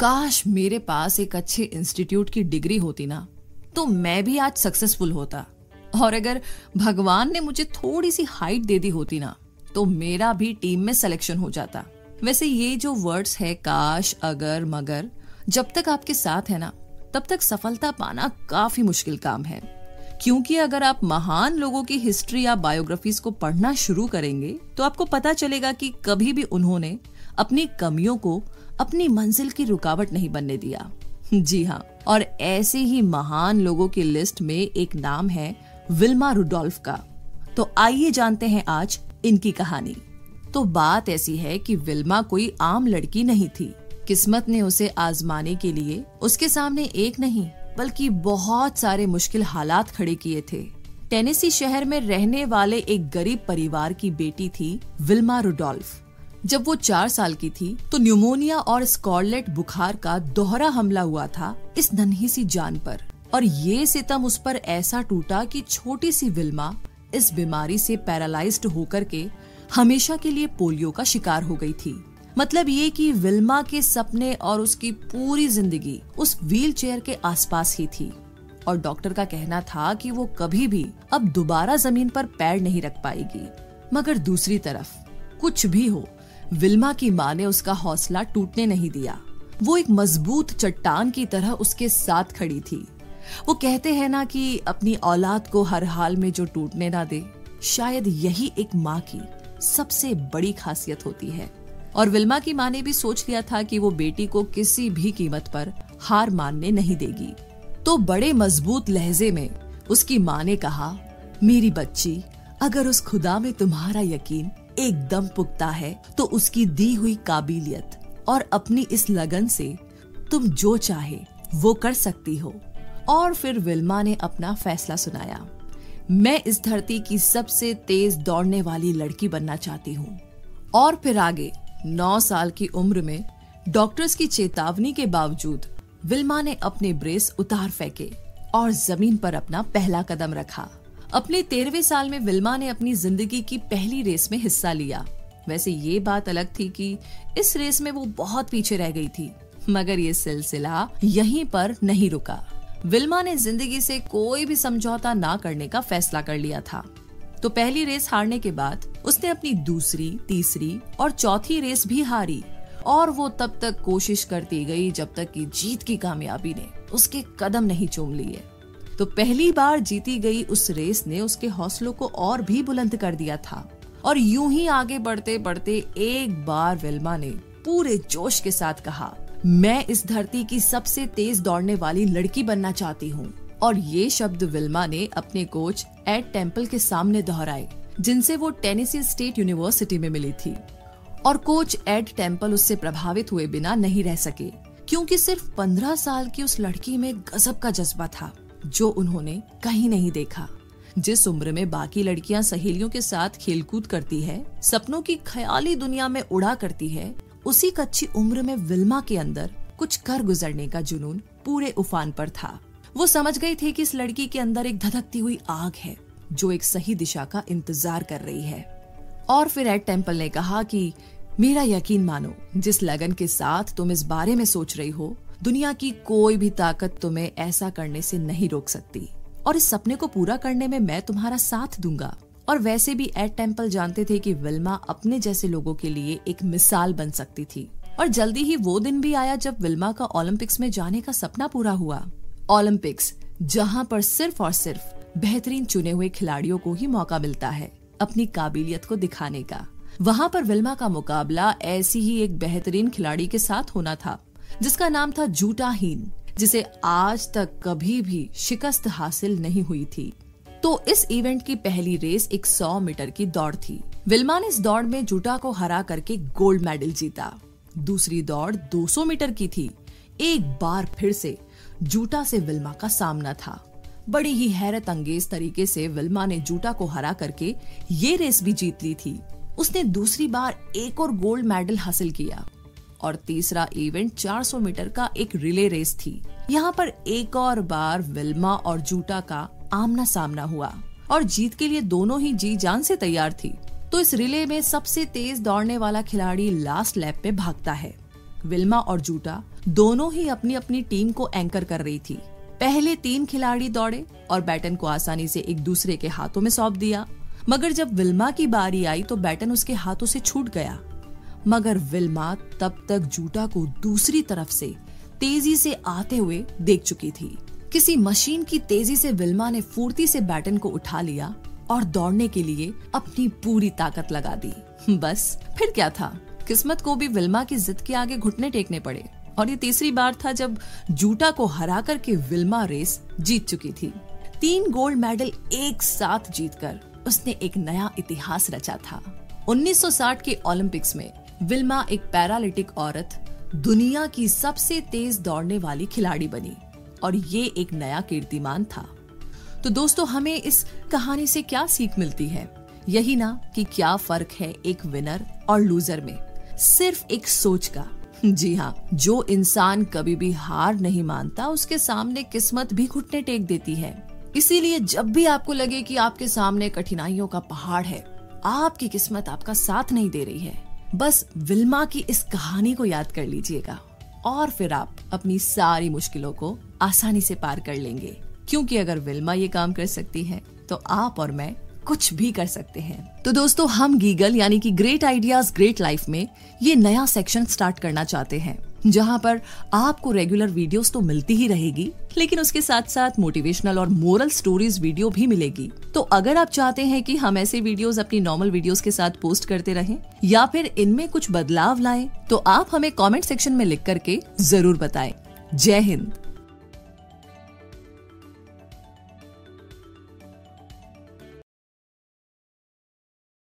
काश मेरे पास एक अच्छे इंस्टीट्यूट की डिग्री होती ना तो मैं भी आज सक्सेसफुल होता। और अगर भगवान ने मुझे थोड़ी सी हाइट दे दी होती ना तो मेरा भी टीम में सिलेक्शन हो जाता। वैसे ये जो वर्ड्स है, काश, अगर, मगर, जब तक आपके साथ है ना, तब तक सफलता पाना काफ़ी मुश्किल काम है। क्योंकि अगर आप महान लोगों की हिस्ट्री या बायोग्राफीज को पढ़ना शुरू करेंगे तो आपको पता चलेगा कि कभी भी उन्होंने अपनी कमियों को अपनी मंजिल की रुकावट नहीं बनने दिया। जी हाँ और ऐसे ही महान लोगों की लिस्ट में एक नाम है विल्मा रुडोल्फ का। तो आइए जानते हैं आज इनकी कहानी। तो बात ऐसी है कि विल्मा कोई आम लड़की नहीं थी। किस्मत ने उसे आजमाने के लिए उसके सामने एक नहीं, बल्कि बहुत सारे मुश्किल हालात खड़े किए थे। टेनेसी शहर में रहने वाले एक गरीब परिवार की बेटी थी विल्मा रुडोल्फ। जब वो चार साल की थी तो न्यूमोनिया और स्कॉलेट बुखार का दोहरा हमला हुआ था इस नन्ही सी जान पर। और ये सितम उस पर ऐसा टूटा कि छोटी सी विल्मा इस बीमारी से पैरालाइज्ड होकर के हमेशा के लिए पोलियो का शिकार हो गई थी। मतलब ये कि विल्मा के सपने और उसकी पूरी ज़िंदगी उस व्हील चेयर के आसपास ही थी। और डॉक्टर का कहना था कि वो कभी भी अब दोबारा ज़मीन पर पैर नहीं रख पाएगी। मगर दूसरी तरफ़, कुछ भी हो विल्मा की माँ ने उसका हौसला टूटने नहीं दिया। वो एक मज़बूत चट्टान की तरह उसके साथ खड़ी थी। वो कहते हैं ना कि अपनी औलाद को हर हाल में जो टूटने ना दे, शायद यही एक माँ की सबसे बड़ी खासियत होती है। और विल्मा की माँ ने भी सोच लिया था कि वो बेटी को किसी भी कीमत पर हार मानने नहीं देगी। तो बड़े मज़बूत लहजे में उसकी माँ ने कहा, मेरी बच्ची, अगर उस खुदा में तुम्हारा यकीन एकदम पुख्ता है तो उसकी दी हुई काबिलियत और अपनी इस लगन से तुम जो चाहे वो कर सकती हो। और फिर विल्मा ने अपना फैसला सुनाया। मैं इस धरती की सबसे तेज दौड़ने वाली लड़की बनना चाहती हूँ। और फिर आगे, नौ साल की उम्र में डॉक्टर्स की चेतावनी के बावजूद विल्मा ने अपने ब्रेस उतार फेंके और ज़मीन पर अपना पहला कदम रखा। अपने तेरहवे साल में विल्मा ने अपनी ज़िंदगी की पहली रेस में हिस्सा लिया। वैसे ये बात अलग थी कि इस रेस में वो बहुत पीछे रह गई थी, मगर ये सिलसिला यहीं पर नहीं रुका। विल्मा ने ज़िंदगी से कोई भी समझौता ना करने का फैसला कर लिया था। तो पहली रेस हारने के बाद उसने अपनी दूसरी, तीसरी और चौथी रेस भी हारी, और वो तब तक कोशिश करती गई जब तक कि जीत की कामयाबी ने उसके कदम नहीं चूम लिए। तो पहली बार जीती गई उस रेस ने उसके हौसलों को और भी बुलंद कर दिया था। और यूँ ही आगे बढ़ते बढ़ते एक बार विल्मा ने पूरे जोश के साथ कहा, मैं इस धरती की सबसे तेज दौड़ने वाली लड़की बनना चाहती हूँ। और ये शब्द विल्मा ने अपने कोच एड टेंपल के सामने दोहराए, जिनसे वो टेनिसी स्टेट यूनिवर्सिटी में मिली थी। और कोच एड टेंपल उससे प्रभावित हुए बिना नहीं रह सके, क्योंकि सिर्फ़ पंद्रह साल की उस लड़की में गजब का जज्बा था। जो उन्होंने कहीं नहीं देखा। जिस उम्र में बाकी लड़कियाँ सहेलियों के साथ खेलकूद करती है, सपनों की ख्याली दुनिया में उड़ा करती है, उसी कच्ची उम्र में विल्मा के अंदर कुछ कर गुजरने का जुनून पूरे उफान पर था। वो समझ गई थी कि इस लड़की के अंदर एक धधकती हुई आग है, जो एक सही दिशा का इंतज़ार कर रही है। और फिर एड टेंपल ने कहा कि, मेरा यकीन मानो, जिस लगन के साथ तुम इस बारे में सोच रही हो दुनिया की कोई भी ताकत तुम्हें ऐसा करने से नहीं रोक सकती। और इस सपने को पूरा करने में मैं तुम्हारा साथ दूँगा। और वैसे भी एड टेंपल जानते थे कि विल्मा अपने जैसे लोगों के लिए एक मिसाल बन सकती थी। और जल्दी ही वो दिन भी आया जब विल्मा का ओलंपिक्स में जाने का सपना पूरा हुआ। ओलंपिक्स, जहाँ पर सिर्फ़ और सिर्फ़ बेहतरीन चुने हुए खिलाड़ियों को ही मौका मिलता है, अपनी काबिलियत को दिखाने का। वहाँ पर विल्मा का मुकाबला ऐसी ही एक बेहतरीन खिलाड़ी के साथ होना था। जिसका नाम था जूटा हीन जिसे आज तक कभी भी शिकस्त हासिल नहीं हुई थी। तो इस इवेंट की पहली रेस एक सौ मीटर की दौड़ थी। विल्मा ने इस दौड़ में जूटा को हरा करके गोल्ड मेडल जीता। दूसरी दौड़ 200 मीटर की थी। एक बार फिर से जूटा से विल्मा का सामना था। बड़ी ही हैरत अंगेज तरीके से विल्मा ने जूटा को हरा करके ये रेस भी जीत ली थी। उसने दूसरी बार एक और गोल्ड मेडल हासिल किया। और तीसरा इवेंट 400 मीटर का एक रिले रेस थी। यहाँ पर एक और बार विल्मा और जूटा का आमना सामना हुआ और जीत के लिए दोनों ही जी जान से तैयार थी। तो इस रिले में सबसे तेज दौड़ने वाला खिलाड़ी लास्ट लैप पे भागता है। विल्मा और जूटा दोनों ही अपनी अपनी टीम को एंकर कर रही थी। पहले तीन खिलाड़ी दौड़े और बैटन को आसानी से एक दूसरे के हाथों में सौंप दिया। मगर जब विल्मा की बारी आई तो बैटन उसके हाथों से छूट गया। मगर विल्मा तब तक जूटा को दूसरी तरफ़ से तेज़ी से आते हुए देख चुकी थी। किसी मशीन की तेज़ी से विल्मा ने फुर्ती से बैटन को उठा लिया और दौड़ने के लिए अपनी पूरी ताकत लगा दी। बस, फिर क्या था? किस्मत को भी विल्मा की जिद के आगे घुटने टेकने पड़े और ये तीसरी बार था जब जूटा को हरा कर के विल्मा रेस जीत चुकी थी। तीन गोल्ड मेडल एक साथ जीतकर उसने एक नया इतिहास रचा था। 1960 के ओलंपिक्स में विल्मा एक पैरालिटिक औरत, दुनिया की सबसे तेज दौड़ने वाली खिलाड़ी बनी और ये एक नया कीर्तिमान था। तो दोस्तों, हमें इस कहानी से क्या सीख मिलती है? यही ना कि क्या फ़र्क है एक विनर और लूजर में। सिर्फ़ एक सोच का। जी हाँ जो इंसान कभी भी हार नहीं मानता, उसके सामने किस्मत भी घुटने टेक देती है। इसीलिए जब भी आपको लगे कि आपके सामने कठिनाइयों का पहाड़ है, आपकी किस्मत आपका साथ नहीं दे रही है। बस विल्मा की इस कहानी को याद कर लीजिएगा, और फिर आप अपनी सारी मुश्किलों को आसानी से पार कर लेंगे। क्योंकि अगर विल्मा ये काम कर सकती है तो आप और मैं कुछ भी कर सकते हैं। तो दोस्तों, हम गीगल, यानी कि ग्रेट आइडियाज़, ग्रेट लाइफ में ये नया सेक्शन स्टार्ट करना चाहते हैं। जहाँ पर आपको रेगुलर वीडियोस तो मिलती ही रहेगी, लेकिन उसके साथ साथ मोटिवेशनल और मोरल स्टोरीज वीडियो भी मिलेगी। तो अगर आप चाहते हैं कि हम ऐसे वीडियोस अपनी नॉर्मल वीडियोस के साथ पोस्ट करते रहें, या फिर इनमें कुछ बदलाव लाएँ तो आप हमें कमेंट सेक्शन में लिख करके ज़रूर बताएँ। जय हिंद।